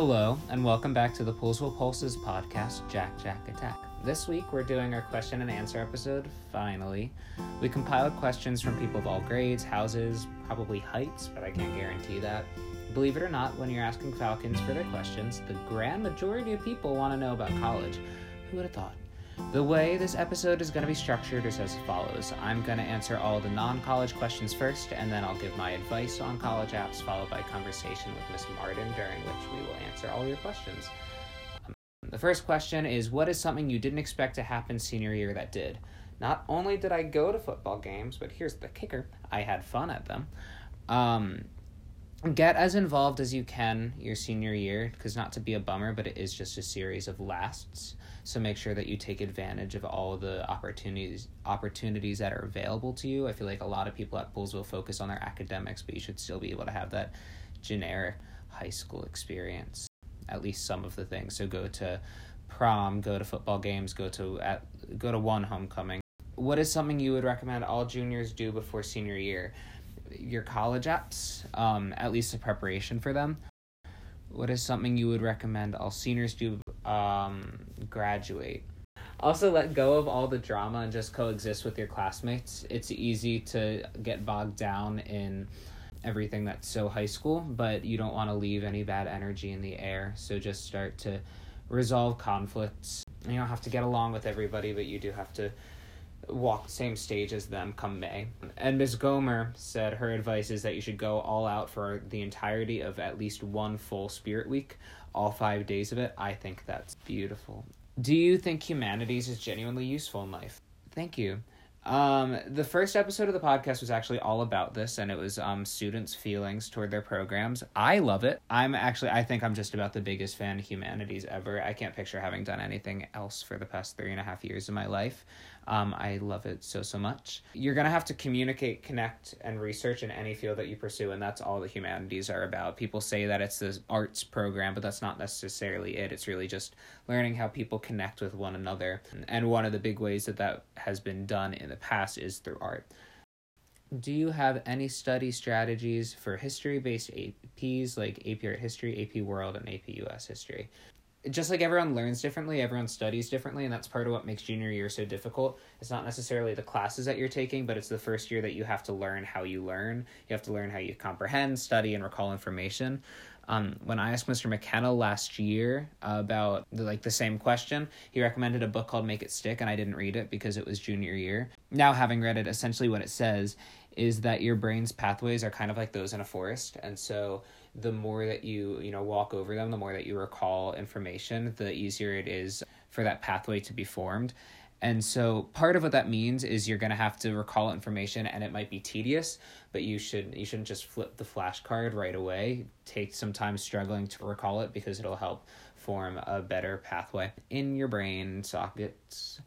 Hello, and welcome back to the Poolesville Pulses podcast, Jack Jack Attack. This week we're doing our question and answer episode, finally. We compiled questions from people of all grades, houses, probably heights, but I can't guarantee that. Believe it or not, when you're asking Falcons for their questions, the grand majority of people want to know about college. Who would have thought? The way this episode is going to be structured is as follows I'm going to answer all the non college questions first, and then I'll give my advice on college apps, followed by a conversation with Miss Martin, during which we will answer all your questions. Um, the first question is What is something you didn't expect to happen senior year that did? Not only did I go to football games, but here's the kicker I had fun at them. Um, get as involved as you can your senior year because not to be a bummer but it is just a series of lasts. So make sure that you take advantage of all the opportunities opportunities that are available to you. I feel like a lot of people at Poolesville focus on their academics but you should still be able to have that generic high school experience at least some of the things. So go to prom go to football games go to at go to one homecoming. What is something you would recommend all juniors do before senior year your college apps, um, at least a preparation for them. What is something you would recommend all seniors do um, graduate? Also, let go of all the drama and just coexist with your classmates. It's easy to get bogged down in everything that's so high school, but you don't want to leave any bad energy in the air. So just start to resolve conflicts. You don't have to get along with everybody, but you do have to walk the same stage as them come May. And Ms. Gomer said her advice is that you should go all out for the entirety of at least one full spirit week, all five days of it. I think that's beautiful. Do you think humanities is genuinely useful in life? Thank you. Um, the first episode of the podcast was actually all about this, and it was um, students' feelings toward their programs. I love it. I'm actually, I think I'm just about the biggest fan of humanities ever. I can't picture having done anything else for the past three and a half years of my life. Um, I love it so, so much. You're going to have to communicate, connect, and research in any field that you pursue, and that's all the humanities are about. People say that it's the arts program, but that's not necessarily it. It's really just learning how people connect with one another. And one of the big ways that that has been done in the past is through art. Do you have any study strategies for history based APs like AP Art History, AP World, and AP US History? Just like everyone learns differently, everyone studies differently, and that's part of what makes junior year so difficult. It's not necessarily the classes that you're taking, but it's the first year that you have to learn how you learn. You have to learn how you comprehend, study, and recall information. Um, when I asked Mr. McKenna last year about the, like the same question, he recommended a book called Make It Stick, and I didn't read it because it was junior year. Now, having read it, essentially what it says is that your brain's pathways are kind of like those in a forest, and so the more that you you know walk over them the more that you recall information the easier it is for that pathway to be formed. And so part of what that means is you're going to have to recall information and it might be tedious but you should you shouldn't just flip the flashcard right away. Take some time struggling to recall it because it'll help form a better pathway in your brain sockets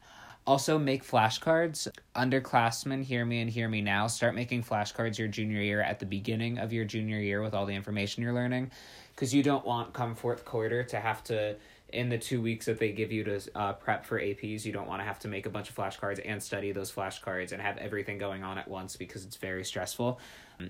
also, make flashcards. Underclassmen, hear me and hear me now. Start making flashcards your junior year at the beginning of your junior year with all the information you're learning. Because you don't want come fourth quarter to have to in the two weeks that they give you to uh, prep for APs, you don't want to have to make a bunch of flashcards and study those flashcards and have everything going on at once because it's very stressful.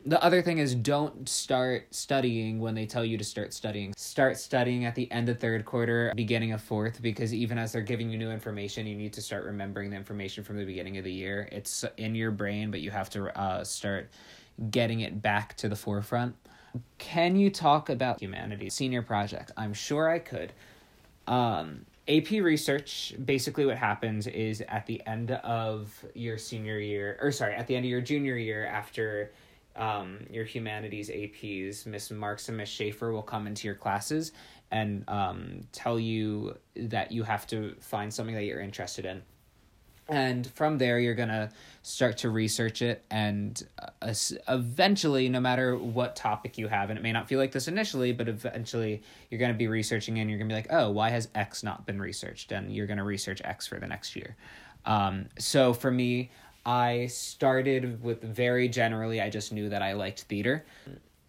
The other thing is don't start studying when they tell you to start studying. Start studying at the end of third quarter, beginning of fourth, because even as they're giving you new information, you need to start remembering the information from the beginning of the year. It's in your brain, but you have to uh, start getting it back to the forefront. Can you talk about humanities senior project? I'm sure I could. Um, AP research, basically what happens is at the end of your senior year, or sorry, at the end of your junior year after um, your humanities APs, Miss Marks and Miss Schaefer will come into your classes and um, tell you that you have to find something that you're interested in. And from there you're going to start to research it and uh, eventually no matter what topic you have and it may not feel like this initially but eventually you're going to be researching and you're going to be like oh why has x not been researched? And you're going to research x for the next year. Um, so for me i started with very generally i just knew that i liked theater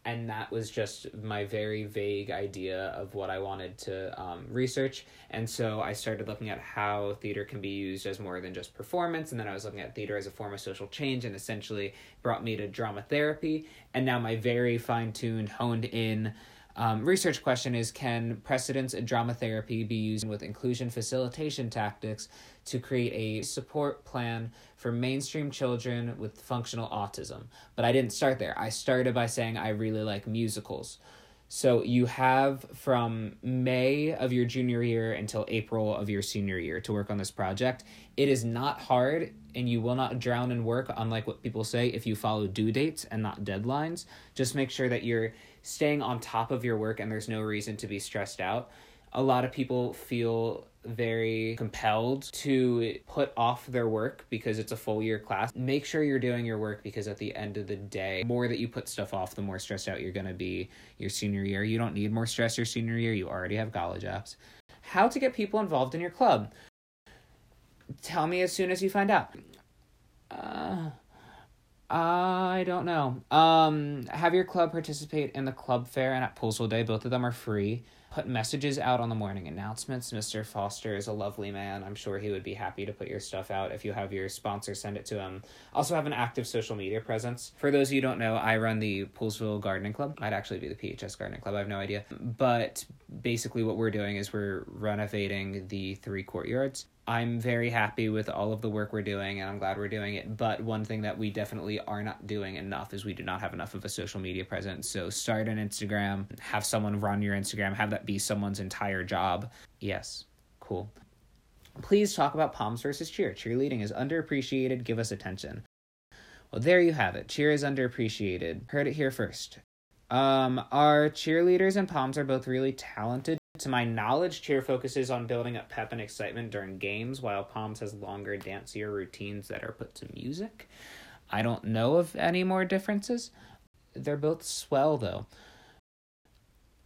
and that was just my very vague idea of what I wanted to um, research. And so I started looking at how theater can be used as more than just performance. And then I was looking at theater as a form of social change and essentially brought me to drama therapy. And now my very fine tuned, honed in Um, research question is Can precedence and drama therapy be used with inclusion facilitation tactics to create a support plan for mainstream children with functional autism? But I didn't start there. I started by saying I really like musicals. So you have from May of your junior year until April of your senior year to work on this project. It is not hard and you will not drown in work, unlike what people say, if you follow due dates and not deadlines. Just make sure that you're staying on top of your work and there's no reason to be stressed out. A lot of people feel very compelled to put off their work because it's a full year class. Make sure you're doing your work because at the end of the day, more that you put stuff off, the more stressed out you're going to be your senior year. You don't need more stress your senior year. You already have college apps. How to get people involved in your club. Tell me as soon as you find out. Uh, I don't know. Um, have your club participate in the club fair and at Poolesville Day. Both of them are free put messages out on the morning announcements. Mr. Foster is a lovely man. I'm sure he would be happy to put your stuff out if you have your sponsor send it to him. Also have an active social media presence. For those of you who don't know, I run the Poolesville Gardening Club. Might actually be the PHS Gardening Club. I have no idea. But basically what we're doing is we're renovating the three courtyards I'm very happy with all of the work we're doing and I'm glad we're doing it. But one thing that we definitely are not doing enough is we do not have enough of a social media presence. So start an Instagram, have someone run your Instagram, have that be someone's entire job. Yes, cool. Please talk about Poms versus Cheer. Cheerleading is underappreciated. Give us attention. Well, there you have it. Cheer is underappreciated. Heard it here first. Um, our cheerleaders and Poms are both really talented to my knowledge, cheer focuses on building up pep and excitement during games, while Poms has longer, dancier routines that are put to music. I don't know of any more differences. They're both swell, though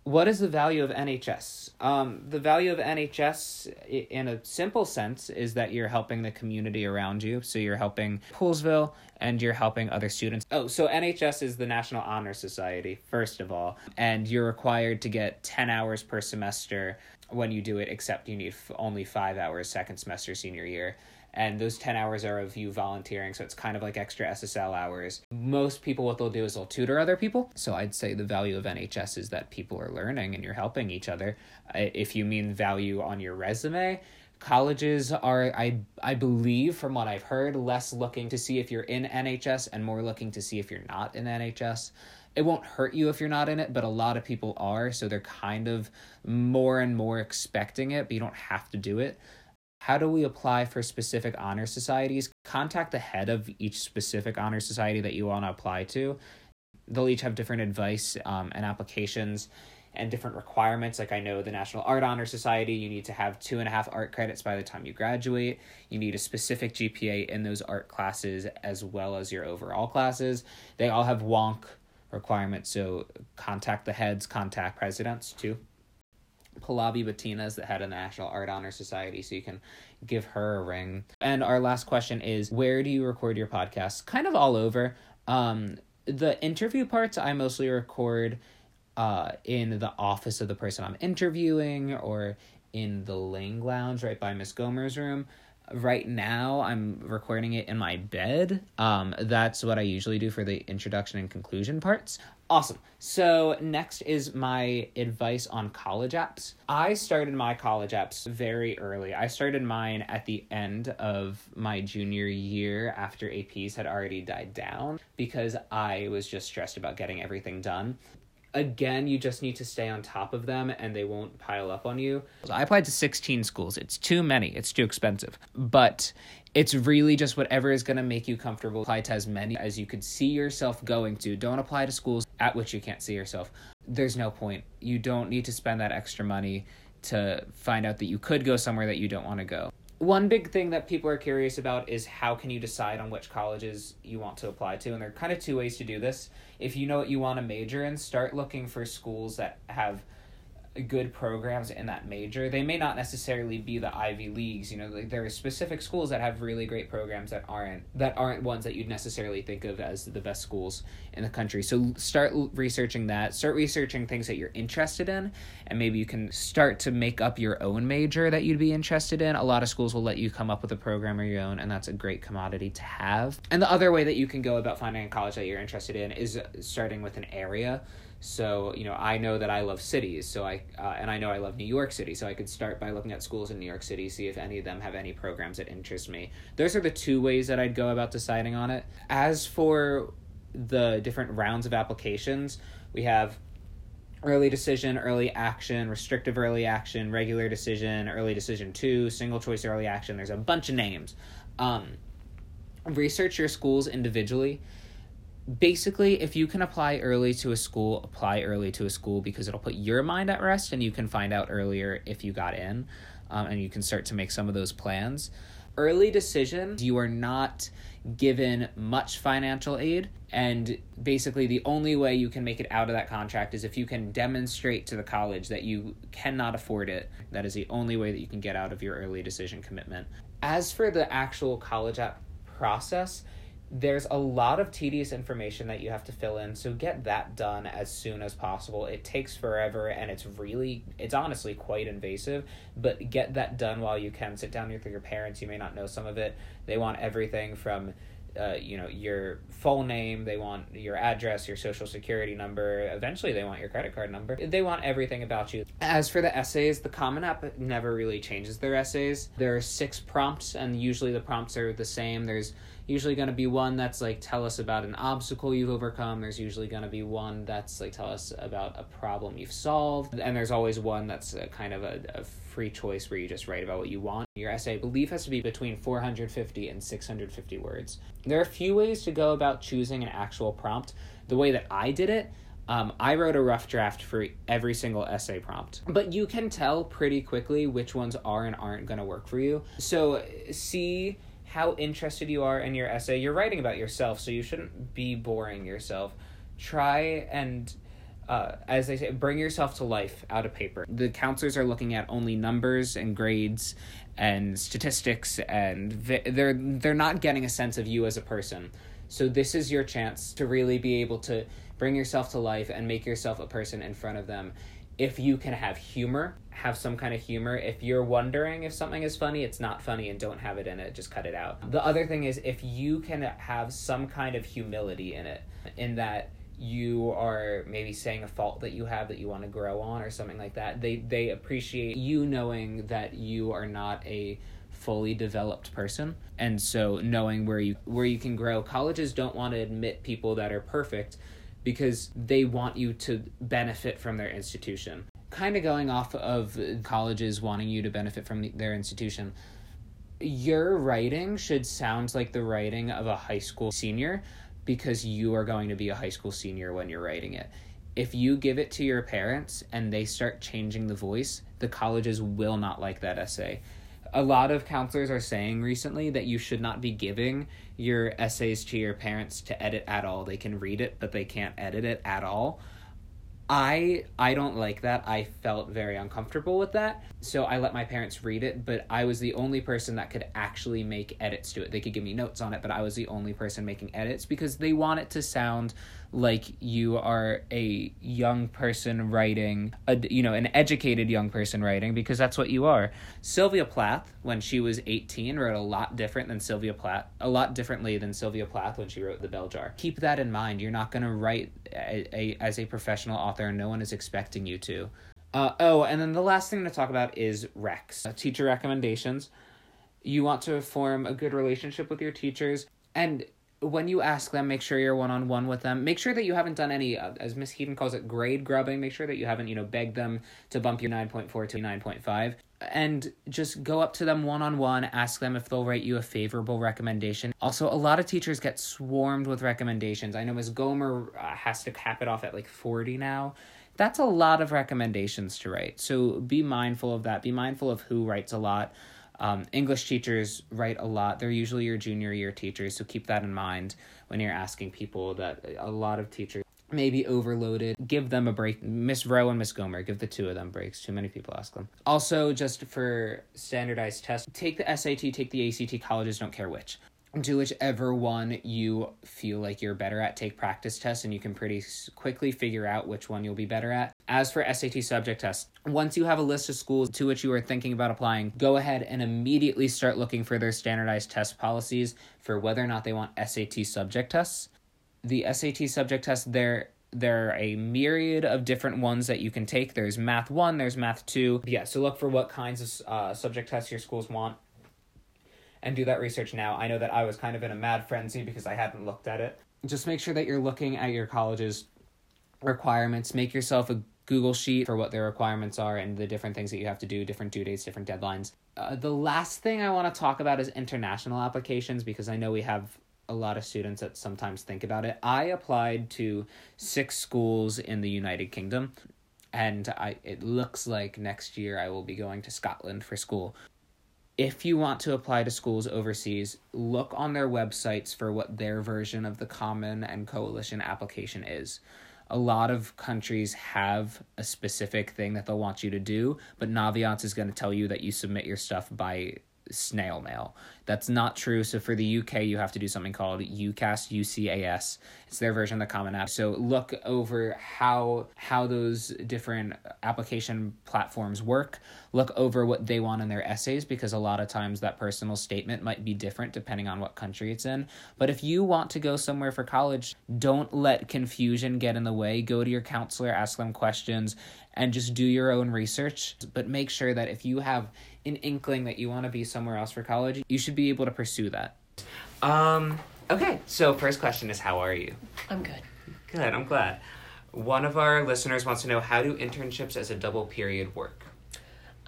what is the value of NHS? Um, the value of NHS, in a simple sense, is that you're helping the community around you. So you're helping Poolesville and you're helping other students. Oh, so NHS is the National Honor Society, first of all, and you're required to get 10 hours per semester when you do it, except you need only five hours second semester senior year and those 10 hours are of you volunteering so it's kind of like extra ssl hours. Most people what they'll do is they'll tutor other people. So i'd say the value of nhs is that people are learning and you're helping each other. If you mean value on your resume colleges are i i believe from what i've heard less looking to see if you're in nhs and more looking to see if you're not in nhs it won't hurt you if you're not in it, but a lot of people are, so they're kind of more and more expecting it, but you don't have to do it. How do we apply for specific honor societies? Contact the head of each specific honor society that you want to apply to. They'll each have different advice um, and applications and different requirements. Like I know the National Art Honor Society, you need to have two and a half art credits by the time you graduate. You need a specific GPA in those art classes as well as your overall classes. They all have wonk requirements, so contact the heads, contact presidents too. Pallavi Bettina that had the National Art Honor Society, so you can give her a ring. And our last question is where do you record your podcast? Kind of all over. Um, the interview parts I mostly record uh, in the office of the person I'm interviewing or in the Ling Lounge right by Miss Gomer's room right now i'm recording it in my bed um that's what i usually do for the introduction and conclusion parts awesome so next is my advice on college apps i started my college apps very early i started mine at the end of my junior year after aps had already died down because i was just stressed about getting everything done again, you just need to stay on top of them and they won't pile up on you. I applied to 16 schools. It's too many, it's too expensive. But it's really just whatever is going to make you comfortable. Apply to as many as you could see yourself going to. Don't apply to schools at which you can't see yourself. There's no point. You don't need to spend that extra money to find out that you could go somewhere that you don't want to go one big thing that people are curious about is how can you decide on which colleges you want to apply to and there are kind of two ways to do this if you know what you want to major in start looking for schools that have good programs in that major. They may not necessarily be the Ivy Leagues, you know, like there are specific schools that have really great programs that aren't that aren't ones that you'd necessarily think of as the best schools in the country. So start researching that. Start researching things that you're interested in and maybe you can start to make up your own major that you'd be interested in. A lot of schools will let you come up with a program of your own and that's a great commodity to have. And the other way that you can go about finding a college that you're interested in is starting with an area. So, you know, I know that I love cities, so I uh, and I know I love New York City, so I could start by looking at schools in New York City, see if any of them have any programs that interest me. Those are the two ways that I'd go about deciding on it. As for the different rounds of applications, we have early decision, early action, restrictive early action, regular decision, early decision 2, single choice early action. There's a bunch of names. Um, research your schools individually basically if you can apply early to a school apply early to a school because it'll put your mind at rest and you can find out earlier if you got in um, and you can start to make some of those plans. Early decisions you are not given much financial aid and basically the only way you can make it out of that contract is if you can demonstrate to the college that you cannot afford it. That is the only way that you can get out of your early decision commitment. As for the actual college app process there's a lot of tedious information that you have to fill in so get that done as soon as possible. It takes forever and it's really it's honestly quite invasive but get that done while you can. Sit down with your parents you may not know some of it. They want everything from uh, you know your full name they want your address your social security number eventually they want your credit card number. They want everything about you. As for the essays the common app never really changes their essays. There are six prompts and usually the prompts are the same. There's usually going to be one that's like tell us about an obstacle you've overcome. There's usually going to be one that's like tell us about a problem you've solved. And there's always one that's a, kind of a, a free choice where you just write about what you want. Your essay i believe has to be between 450 and 650 words. There are a few ways to go about choosing an actual prompt. The way that i did it um, I wrote a rough draft for every single essay prompt, but you can tell pretty quickly which ones are and aren't going to work for you. So, see how interested you are in your essay. You're writing about yourself, so you shouldn't be boring yourself. Try and uh, as they say, bring yourself to life out of paper. The counselors are looking at only numbers and grades and statistics, and they're they're not getting a sense of you as a person. So this is your chance to really be able to bring yourself to life and make yourself a person in front of them if you can have humor, have some kind of humor. If you're wondering if something is funny, it's not funny and don't have it in it, just cut it out. The other thing is if you can have some kind of humility in it, in that you are maybe saying a fault that you have that you want to grow on or something like that, they they appreciate you knowing that you are not a fully developed person and so knowing where you where you can grow colleges don't want to admit people that are perfect because they want you to benefit from their institution. Kind of going off of colleges wanting you to benefit from the, their institution, your writing should sound like the writing of a high school senior because you are going to be a high school senior when you're writing it. If you give it to your parents and they start changing the voice, the colleges will not like that essay a lot of counselors are saying recently that you should not be giving your essays to your parents to edit at all. They can read it, but they can't edit it at all. I I don't like that. I felt very uncomfortable with that. So I let my parents read it, but I was the only person that could actually make edits to it. They could give me notes on it, but I was the only person making edits because they want it to sound like you are a young person writing a you know an educated young person writing because that's what you are. Sylvia plath when she was 18 wrote a lot different than sylvia plath a lot differently than sylvia plath when she wrote the bell jar. Keep that in mind. You're not going to write a, a, as a professional author and no one is expecting you to. Uh, oh and then the last thing to talk about is Rex, uh, teacher recommendations. You want to form a good relationship with your teachers and when you ask them, make sure you're one on one with them. Make sure that you haven't done any, uh, as Miss Heaton calls it, grade grubbing. Make sure that you haven't, you know, begged them to bump your 9.4 to 9.5. And just go up to them one on one, ask them if they'll write you a favorable recommendation. Also, a lot of teachers get swarmed with recommendations. I know Miss Gomer uh, has to cap it off at like 40 now. That's a lot of recommendations to write. So be mindful of that. Be mindful of who writes a lot. Um, English teachers write a lot. They're usually your junior year teachers, so keep that in mind when you're asking people that a lot of teachers may be overloaded. Give them a break. Miss Rowe and Miss Gomer, give the two of them breaks. Too many people ask them. Also, just for standardized tests, take the SAT, take the ACT. Colleges don't care which do whichever one you feel like you're better at. Take practice tests, and you can pretty quickly figure out which one you'll be better at. As for SAT subject tests, once you have a list of schools to which you are thinking about applying, go ahead and immediately start looking for their standardized test policies for whether or not they want SAT subject tests. The SAT subject tests, they're There are a myriad of different ones that you can take. There's Math 1, there's Math 2. Yeah, so look for what kinds of uh, subject tests your schools want and do that research now. I know that I was kind of in a mad frenzy because I hadn't looked at it. Just make sure that you're looking at your college's requirements. Make yourself a Google Sheet for what their requirements are and the different things that you have to do, different due dates, different deadlines. Uh, the last thing I want to talk about is international applications because I know we have a lot of students that sometimes think about it. I applied to six schools in the United Kingdom and I it looks like next year I will be going to Scotland for school. If you want to apply to schools overseas, look on their websites for what their version of the common and coalition application is. A lot of countries have a specific thing that they'll want you to do, but Naviance is going to tell you that you submit your stuff by snail mail. That's not true. So for the UK, you have to do something called UCAS, UCAS. It's their version of the Common App. So look over how how those different application platforms work. Look over what they want in their essays because a lot of times that personal statement might be different depending on what country it's in. But if you want to go somewhere for college, don't let confusion get in the way. Go to your counselor, ask them questions, and just do your own research. But make sure that if you have an inkling that you want to be somewhere else for college, you should be able to pursue that. Um, okay, so first question is how are you? I'm good. Good, I'm glad. One of our listeners wants to know how do internships as a double period work?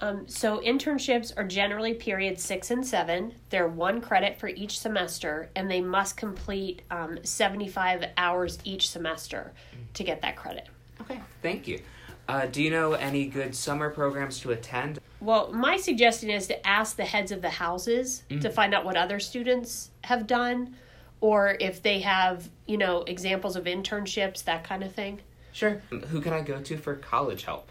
Um, so internships are generally period six and seven. They're one credit for each semester, and they must complete um, 75 hours each semester to get that credit. Okay, thank you. Uh, do you know any good summer programs to attend? Well, my suggestion is to ask the heads of the houses Mm-hmm. to find out what other students have done or if they have, you know, examples of internships, that kind of thing. Sure. Who can I go to for college help?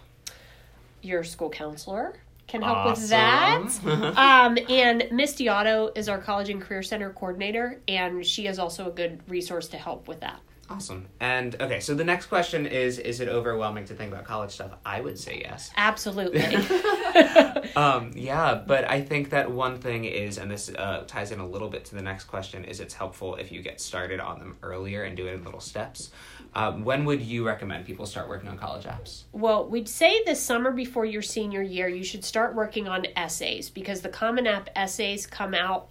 Your school counselor can help with that. um, and Misty Otto is our college and career center coordinator, and she is also a good resource to help with that. Awesome. And okay, so the next question is is it overwhelming to think about college stuff? I would say yes. Absolutely. Um, yeah, but I think that one thing is, and this uh, ties in a little bit to the next question, is it's helpful if you get started on them earlier and do it in little steps. Um, when would you recommend people start working on college apps? Well, we'd say this summer before your senior year, you should start working on essays because the Common App essays come out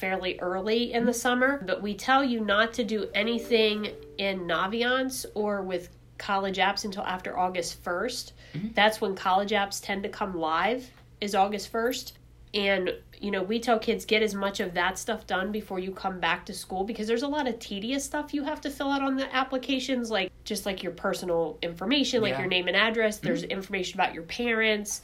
fairly early in the summer. But we tell you not to do anything in Naviance or with college apps until after August 1st. Mm-hmm. That's when college apps tend to come live, is August 1st. And, you know, we tell kids get as much of that stuff done before you come back to school because there's a lot of tedious stuff you have to fill out on the applications, like just like your personal information, like Yeah. your name and address. Mm-hmm. There's information about your parents.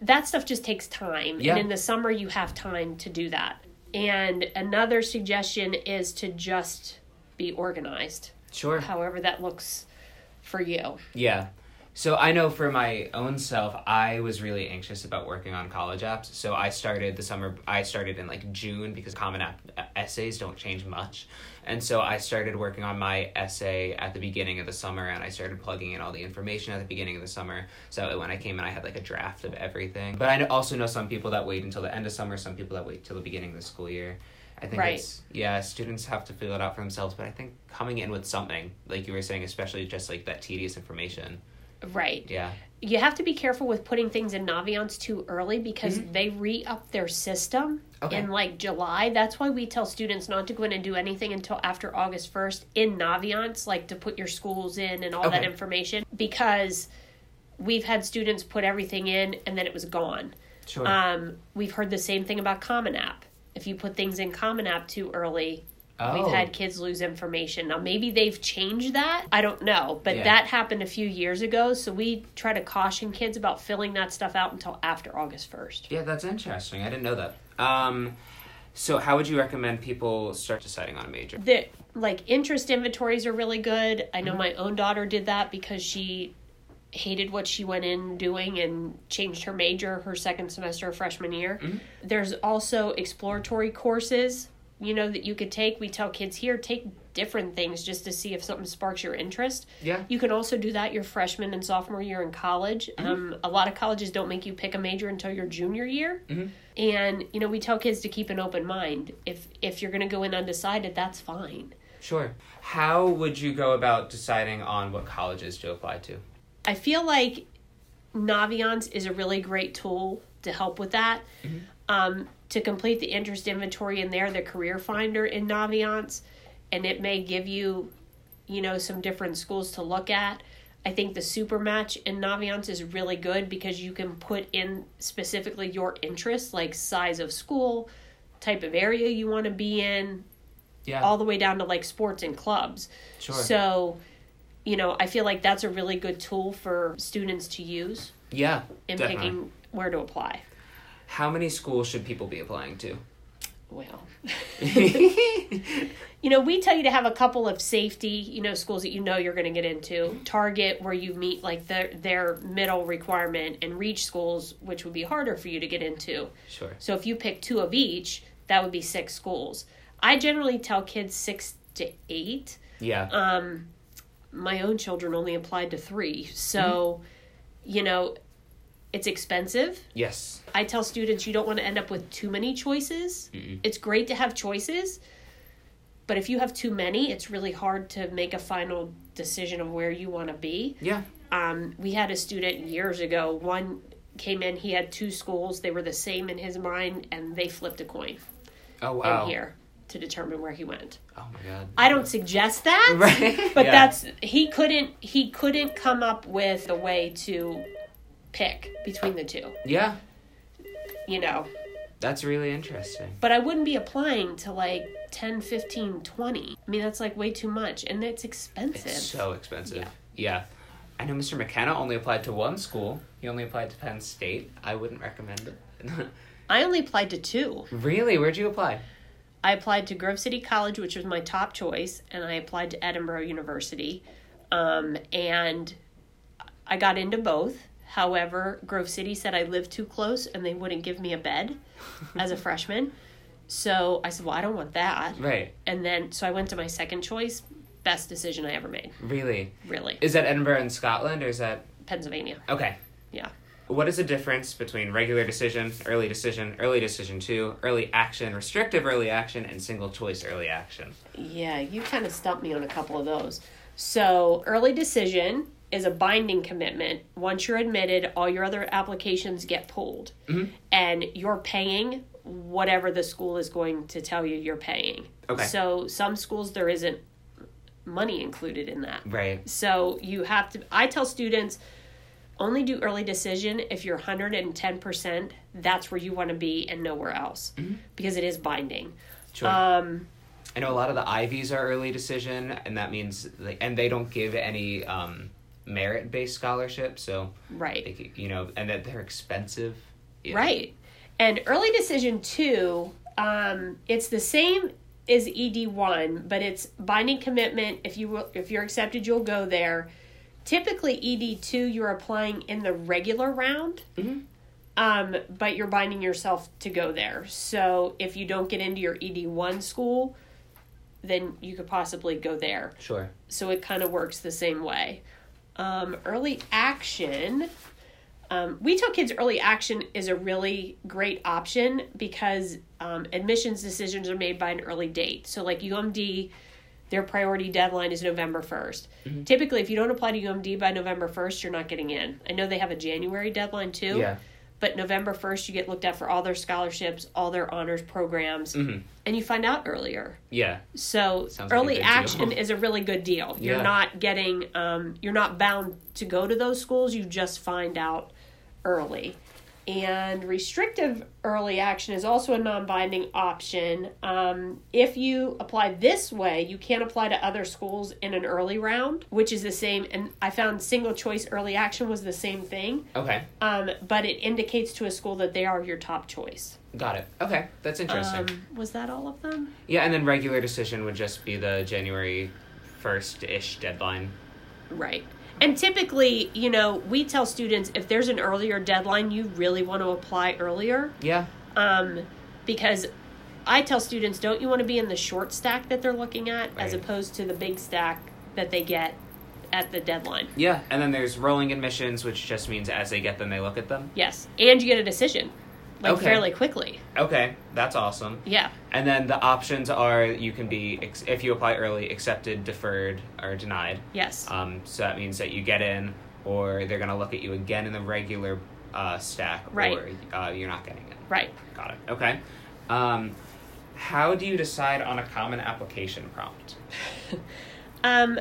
That stuff just takes time. Yeah. And in the summer, you have time to do that. And another suggestion is to just be organized, Sure. however that looks for you. Yeah. So I know for my own self, I was really anxious about working on college apps. So I started the summer. I started in like June because Common App uh, essays don't change much, and so I started working on my essay at the beginning of the summer, and I started plugging in all the information at the beginning of the summer. So when I came in, I had like a draft of everything. But I also know some people that wait until the end of summer. Some people that wait till the beginning of the school year. I think Right. it's yeah, students have to feel it out for themselves. But I think coming in with something, like you were saying, especially just like that tedious information. Right. Yeah. You have to be careful with putting things in Naviance too early because they re up their system Okay. in like July. That's why we tell students not to go in and do anything until after August 1st in Naviance, like to put your schools in and all that information because we've had students put everything in and then it was gone. Sure. Um, we've heard the same thing about Common App. If you put things in Common App too early, oh. we've had kids lose information. Now, maybe they've changed that. I don't know. But Yeah. that happened a few years ago. So we try to caution kids about filling that stuff out until after August 1st. Yeah, that's interesting. I didn't know that. Um, so how would you recommend people start deciding on a major? The like interest inventories are really good. I Mm-hmm. know my own daughter did that because she hated what she went in doing and changed her major her second semester of freshman year. Mm-hmm. There's also exploratory courses, you know, that you could take. We tell kids here take different things just to see if something sparks your interest. Yeah. You can also do that your freshman and sophomore year in college. Um, a lot of colleges don't make you pick a major until your junior year. And you know, we tell kids to keep an open mind. If if you're going to go in undecided, that's fine. Sure. How would you go about deciding on what colleges to apply to? I feel like Naviance is a really great tool to help with that. Um, to complete the interest inventory in there, the career finder in Naviance, and it may give you, you know, some different schools to look at. I think the super match in Naviance is really good because you can put in specifically your interests, like size of school, type of area you want to be in, Yeah. all the way down to like sports and clubs. Sure. So, you know, I feel like that's a really good tool for students to use yeah. in definitely. picking where to apply. How many schools should people be applying to? Well, you know, we tell you to have a couple of safety, you know, schools that you know you're going to get into. Target where you meet like their their middle requirement, and reach schools which would be harder for you to get into. Sure. So if you pick two of each, that would be six schools. I generally tell kids six to eight. Yeah. Um, my own children only applied to three, so you know, it's expensive. yes. I tell students you don't want to end up with too many choices. Mm-mm. It's great to have choices, but if you have too many, it's really hard to make a final decision of where you want to be. Yeah. Um, we had a student years ago. One came in, he had two schools. They were the same in his mind, and they flipped a coin Oh wow. in here to determine where he went. Oh my god. I don't suggest that, Right. but Yeah. that's he couldn't he couldn't come up with a way to pick between the two. Yeah. You know, That's really interesting. but I wouldn't be applying to like 10, 15, 20. I mean, that's like way too much and it's expensive. It's so expensive. Yeah. Yeah. I know Mr. McKenna only applied to one school. He only applied to Penn State. I wouldn't recommend it. I only applied to two. really? Where'd you apply? I applied to Grove City College, which was my top choice, and I applied to Edinburgh University. Um, and I got into both. However, Grove City said I lived too close and they wouldn't give me a bed as a freshman. So I said, Well, I don't want that. Right. And then, so I went to my second choice. Best decision I ever made, Really? really. Is that Edinburgh in Scotland or is that Pennsylvania. okay? Yeah. What is the difference between regular decision, early decision, early decision two, early action, restrictive early action, and single choice early action? Yeah, you kind of stumped me on a couple of those. So, early decision is a binding commitment. Once you're admitted, all your other applications get pulled. Mhm. And you're paying whatever the school is going to tell you you're paying. Okay. So, some schools there isn't money included in that. Right. So, you have to I tell students only do early decision if you're 110%, that's where you want to be and nowhere else because it is binding. Sure. Um I know a lot of the Ivies are early decision, and that means like, and they don't give any um, merit based scholarship. So right. they, you know, and that they're expensive. Yeah. Right. And early decision two, um, it's the same as ED one, but it's binding commitment. If you will, if you're accepted, you'll go there. Typically, ED two, you're applying in the regular round, Mhm. um, but you're binding yourself to go there. So if you don't get into your ED one school, then you could possibly go there Sure. so it kind of works the same way. Um, early action. Um, we tell kids early action is a really great option because um, admissions decisions are made by an early date. So, like UMD, their priority deadline is November 1st. Typically, if you don't apply to UMD by November 1st, you're not getting in. I know they have a January deadline too, Yeah. But November 1st, you get looked at for all their scholarships, all their honors programs, hmm and you find out earlier. Yeah. So Sounds early good action deal. is a really good deal. You're not getting um, you're not bound to go to those schools. You just find out early. And restrictive early action is also a non-binding option. Um, if you apply this way, you can't apply to other schools in an early round, which is the same. And I found single choice early action was the same thing, Okay. um, but it indicates to a school that they are your top choice. Got it. Okay. That's interesting. Um, was that all of them? yeah, and then regular decision would just be the January first ish deadline. Right. And typically, you know, we tell students if there's an earlier deadline, you really want to apply earlier. Yeah. Um, because I tell students, don't you want to be in the short stack that they're looking at as opposed to the big stack that they get at the deadline? Yeah, and then there's rolling admissions, which just means as they get them, they look at them. Yes. And you get a decision. Like Okay. fairly quickly. Okay, that's awesome. Yeah. And then the options are you can be ex- if you apply early, accepted, deferred, or denied. Yes. Um, so that means that you get in, or they're gonna look at you again in the regular uh, stack, Right. or uh, you're not getting in. right. Got it. Okay. Um, how do you decide on a common application prompt? Um,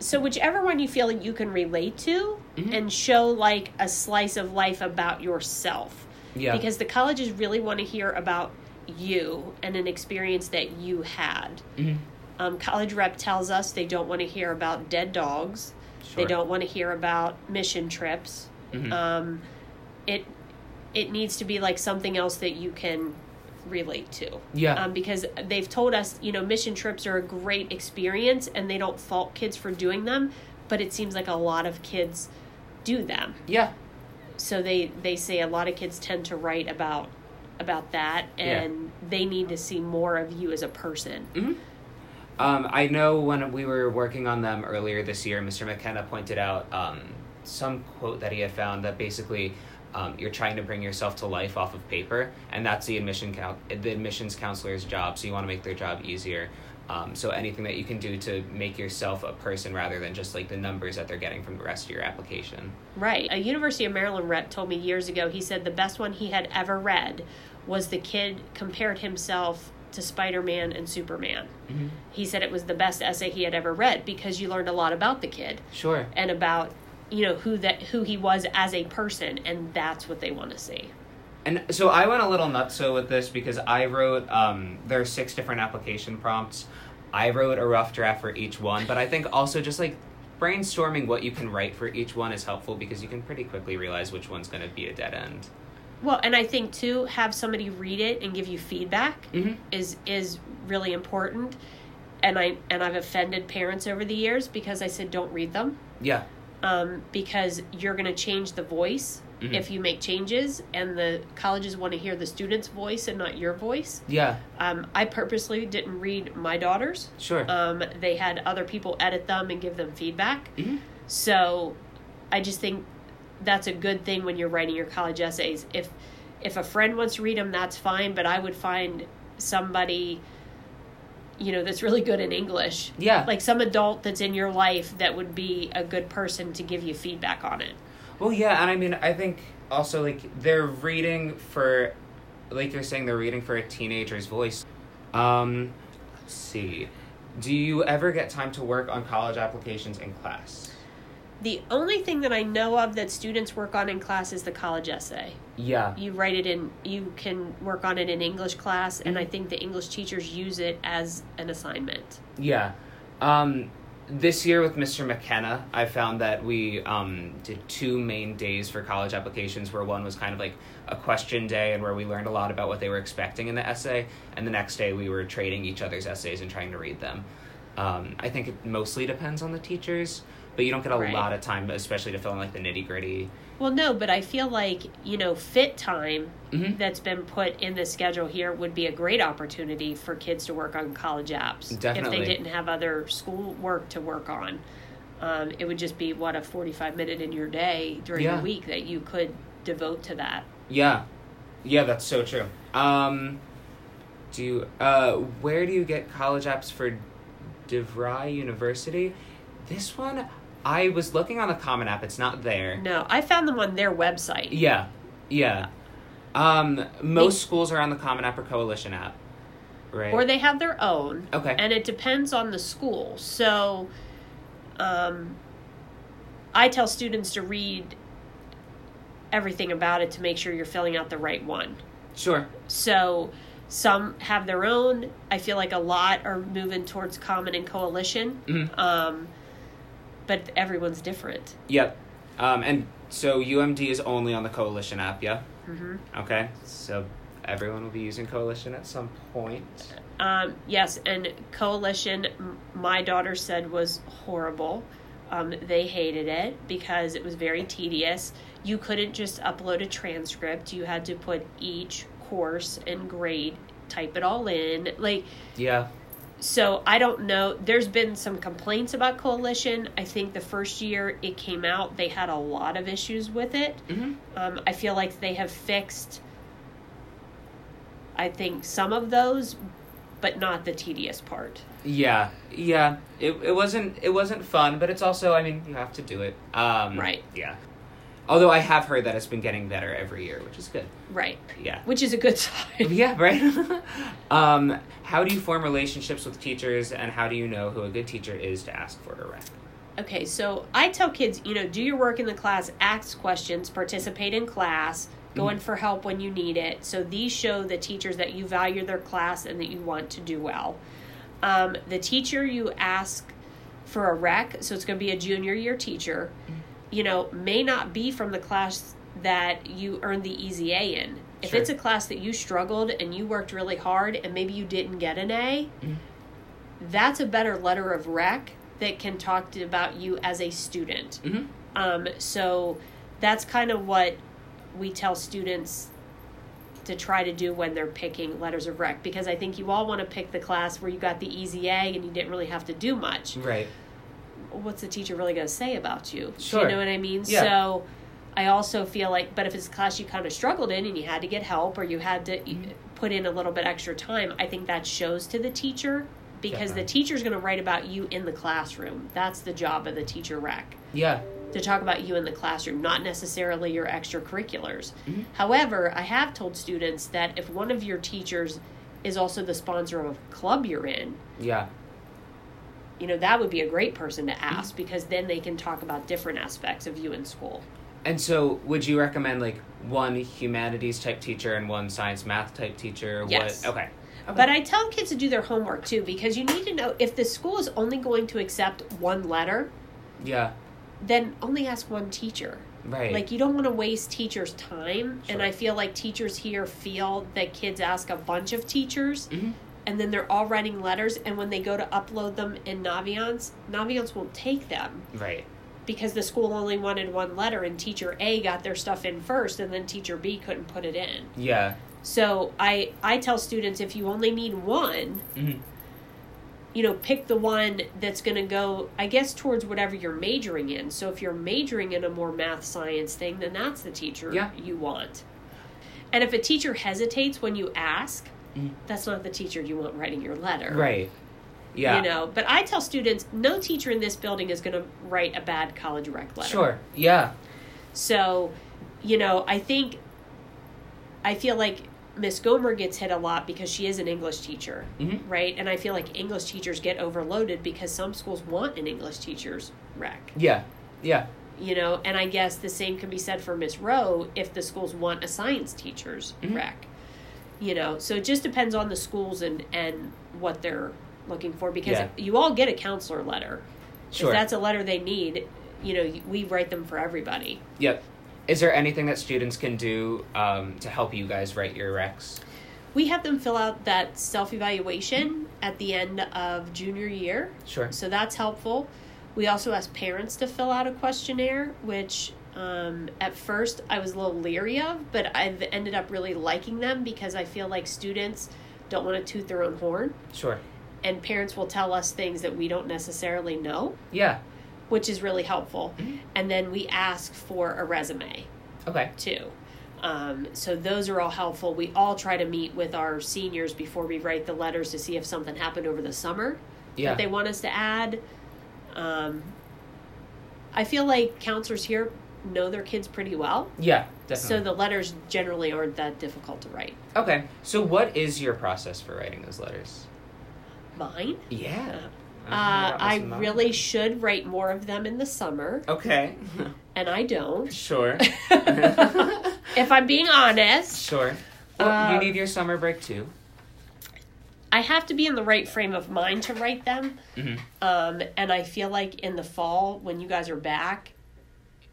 so whichever one you feel like you can relate to Mhm. and show like a slice of life about yourself. Yeah. Because the colleges really want to hear about you and an experience that you had. Mhm. Um, college rep tells us they don't want to hear about dead dogs. They don't want to hear about mission trips. Mhm. Um, it it needs to be like something else that you can relate to. Yeah. Um, because they've told us, you know, mission trips are a great experience, and they don't fault kids for doing them. But it seems like a lot of kids do them. yeah. So they they say a lot of kids tend to write about about that, Yeah. and they need to see more of you as a person. hmm Um, I know when we were working on them earlier this year, Mr. McKenna pointed out um, some quote that he had found that basically um, you're trying to bring yourself to life off of paper, and that's the admission count, the admissions counselor's job. So you want to make their job easier. Um, so anything that you can do to make yourself a person rather than just like the numbers that they're getting from the rest of your application. Right. A University of Maryland rep told me years ago, he said the best one he had ever read was the kid compared himself to Spider Man and Superman. Mm-hmm. He said it was the best essay he had ever read because you learned a lot about the kid Sure. and about you know who that who he was as a person and that's what they want to see. And so I went a little nutso with this because I wrote um, there are six different application prompts. I wrote a rough draft for each one, but I think also just like brainstorming what you can write for each one is helpful because you can pretty quickly realize which one's going to be a dead end. Well, and I think too have somebody read it and give you feedback Mm-hmm. is is really important. And I and I've offended parents over the years because I said don't read them. Yeah. um, because you're going to change the voice Mhm. if you make changes, and the colleges want to hear the student's voice and not your voice. Yeah. Um, I purposely didn't read my daughters. Sure. Um, they had other people edit them and give them feedback. Mhm. So I just think that's a good thing when you're writing your college essays. If if a friend wants to read them, that's fine. But I would find somebody, you know, that's really good in English. Yeah. Like some adult that's in your life that would be a good person to give you feedback on it. Well, yeah, and I mean, I think also like they're reading for, like you're saying, they're reading for a teenager's voice. Um, let's see. Do you ever get time to work on college applications in class? The only thing that I know of that students work on in class is the college essay. Yeah. You write it in, you can work on it in English class, and I think the English teachers use it as an assignment. Yeah. Um, this year with Mr. McKenna, I found that we um, did two main days for college applications where one was kind of like a question day and where we learned a lot about what they were expecting in the essay, and the next day we were trading each other's essays and trying to read them. Um, I think it mostly depends on the teachers, but you don't get a Right. lot of time, especially to fill in like the nitty gritty. Well, no, but I feel like, you know, fit time Mhm. that's been put in the schedule here would be a great opportunity for kids to work on college apps. Definitely. If they didn't have other school work to work on. Um, it would just be, what, a 45 minute in your day during Yeah. the week that you could devote to that. Yeah, yeah, that's so true. Um, do you, uh, where do you get college apps for DeVry University? This one, I was looking on the Common App. It's not there. No, I found them on their website. Yeah, yeah. Um, most schools are on the Common App or Coalition app, right? Or they have their own. Okay. And it depends on the school. So, um, I tell students to read everything about it to make sure you're filling out the right one. sure. So, some have their own. I feel like a lot are moving towards common and coalition. Mhm. Um, but everyone's different. Yep. Um, and so UMD is only on the Coalition app, yeah. hmm Okay. So everyone will be using Coalition at some point. Um, yes, and coalition, my daughter said was horrible. Um, they hated it because it was very tedious. You couldn't just upload a transcript. You had to put each course and grade, type it all in. Like, Yeah. So I don't know. There's been some complaints about coalition. I think the first year it came out, they had a lot of issues with it. Mm-hmm. Um, I feel like they have fixed I think some of those, but not the tedious part. Yeah, yeah. It it wasn't it wasn't fun, but it's also I mean you have to do it. Um, Right. Yeah. Although I have heard that it's been getting better every year, which is good. Right. Yeah. Which is a good sign. Yeah, right. um, how do you form relationships with teachers, and how do you know who a good teacher is to ask for a rec? Okay, so I tell kids, you know, do your work in the class, ask questions, participate in class, go in for help when you need it. So these show the teachers that you value their class and that you want to do well. Um, the teacher you ask for a rec, so it's going to be a junior year teacher, you know, may not be from the class that you earned the easy A in. If Sure. it's a class that you struggled and you worked really hard and maybe you didn't get an A, that's a better letter of rec that can talk to, about you as a student. Mm-hmm. Um, so that's kind of what we tell students to try to do when they're picking letters of rec because I think you all want to pick the class where you got the easy A and you didn't really have to do much. Right. What's the teacher really going to say about you? Sure. you know what I mean? Yeah. So I also feel like, but if it's a class you kind of struggled in and you had to get help or you had to Mm-hmm. put in a little bit extra time, I think that shows to the teacher because Definitely. the teacher's going to write about you in the classroom. That's the job of the teacher rec Yeah. to talk about you in the classroom, not necessarily your extracurriculars. Mhm. However, I have told students that if one of your teachers is also the sponsor of a club you're in, Yeah. You know, that would be a great person to ask because then they can talk about different aspects of you in school. And so, would you recommend like one humanities type teacher and one science math type teacher? Yes. What? Okay. Okay. But I tell kids to do their homework too because you need to know if the school is only going to accept one letter, yeah. then only ask one teacher. Right. Like you don't want to waste teachers' time, and I feel like teachers here feel that kids ask a bunch of teachers, Mhm. And then they're all writing letters, and when they go to upload them in Naviance, Naviance won't take them Right. because the school only wanted one letter, and teacher A got their stuff in first, and then teacher B couldn't put it in. Yeah. So I I tell students if you only need one, hmm you know, pick the one that's going to go, I guess, towards whatever you're majoring in. So if you're majoring in a more math science thing, then that's the teacher Yeah. you want. And if a teacher hesitates when you ask, Mhm. that's not the teacher you want writing your letter. Right. Yeah. You know, but I tell students no teacher in this building is going to write a bad college rec letter. Sure. Yeah. So, you know, I think, I feel like Miss Gomer gets hit a lot because she is an English teacher, Mhm. right? And I feel like English teachers get overloaded because some schools want an English teacher's rec, Yeah. Yeah. you know? And I guess the same can be said for Miss Rowe if the schools want a science teacher's Mhm. rec, you know? So it just depends on the schools and, and what they're looking for because Yeah. you all get a counselor letter. Sure. If that's a letter they need, you know, we write them for everybody. Yep. Is there anything that students can do um, to help you guys write your recs? We have them fill out that self evaluation at the end of junior year, Sure. so that's helpful. We also ask parents to fill out a questionnaire, which um, at first I was a little leery of, but I've ended up really liking them because I feel like students don't want to toot their own horn, Sure. and parents will tell us things that we don't necessarily know, Yeah. which is really helpful. Mhm. And then we ask for a resume. Okay. too. Um, so those are all helpful. We all try to meet with our seniors before we write the letters to see if something happened over the summer Yeah. that they want us to add. Um, I feel like counselors here know their kids pretty well, yeah. Definitely. so the letters generally aren't that difficult to write. okay. So, what is your process for writing those letters? Mine, Yeah. uh, I really should write more of them in the summer, Okay. and I don't. sure. if I'm being honest, Sure. Well, you Uh, need your summer break too. I have to be in the right frame of mind to write them. hmm Um, and I feel like in the fall, when you guys are back,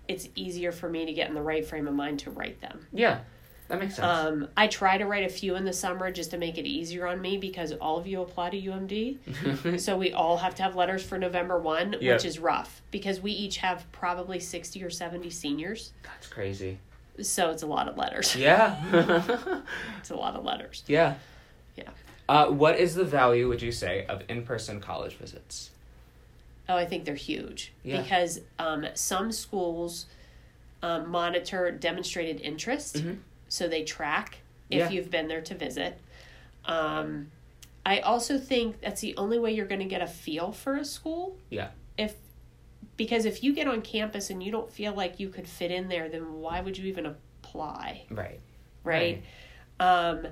it's easier for me to get in the right frame of mind to write them. Yeah, that makes sense. Um, I try to write a few in the summer just to make it easier on me because all of you apply to UMD. so we all have to have letters for November 1, Yep. which is rough because we each have probably 60 or 70 seniors. That's crazy. So it's a lot of letters. Yeah. It's a lot of letters. yeah. Yeah. Uh, what is the value, would you say, of in-person college visits? Oh, I think they're huge Yeah. because um, some schools um, monitor demonstrated interest, Mhm. so they track if Yeah. you've been there to visit. Um, I also think that's the only way you're going to get a feel for a school. Yeah. If because if you get on campus and you don't feel like you could fit in there, then why would you even apply? Right. Right. Um,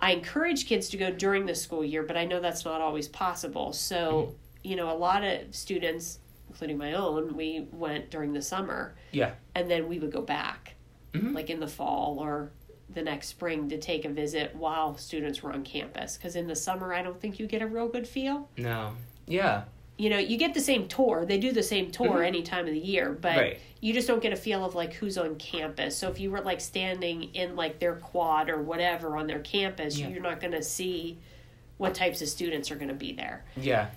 I encourage kids to go during the school year, but I know that's not always possible. So, you know, a lot of students, including my own, we went during the summer Yeah. and then we would go back, Mhm. like in the fall or the next spring to take a visit while students were on campus. Because in the summer, I don't think you get a real good feel. No. Yeah. You know, you get the same tour. They do the same tour Mhm. any time of the year, but Right. you just don't get a feel of like who's on campus. So if you were like standing in like their quad or whatever on their campus, Yeah. you're not going to see what types of students are going to be there. Yeah.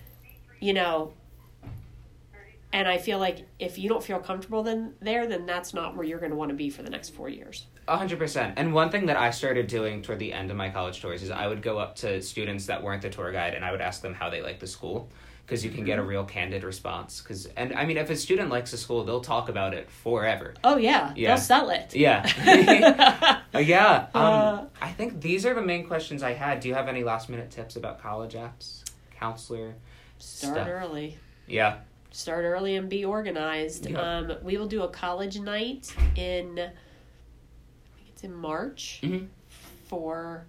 You know, and I feel like if you don't feel comfortable then there, then that's not where you're going to want to be for the next four years. A hundred percent. And one thing that I started doing toward the end of my college tours is I would go up to students that weren't the tour guide and I would ask them how they like the school because you can get a real candid response. Because and I mean, if a student likes a school, they'll talk about it forever. Oh yeah, Yeah. they'll sell it. Yeah. Uh, yeah. Um, Uh, I think these are the main questions I had. Do you have any last minute tips about college apps, counselor? Start Stuff. early. Yeah. start early and be organized. Yeah. Um, we will do a college night in, I think it's in March Mhm. for,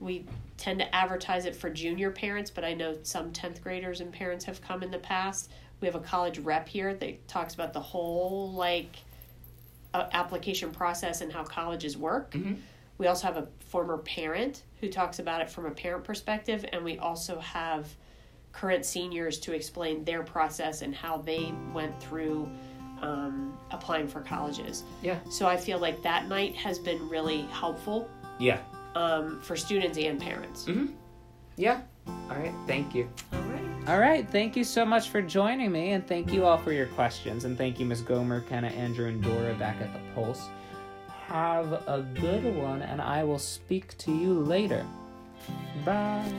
we tend to advertise it for junior parents, but I know some 10th graders and parents have come in the past. We have a college rep here that talks about the whole like uh, application process and how colleges work. Mhm. We also have a former parent who talks about it from a parent perspective, and we also have current seniors to explain their process and how they went through um, applying for colleges. Yeah. So I feel like that night has been really helpful Yeah. um, for students and parents. Mm-hmm. Yeah. All right. Thank you. All right. All right. Thank you so much for joining me, and thank you all for your questions. And thank you, Miss Gomer, Kenna, Andrew, and Dora back at the Pulse. Have a good one, and I will speak to you later. Bye.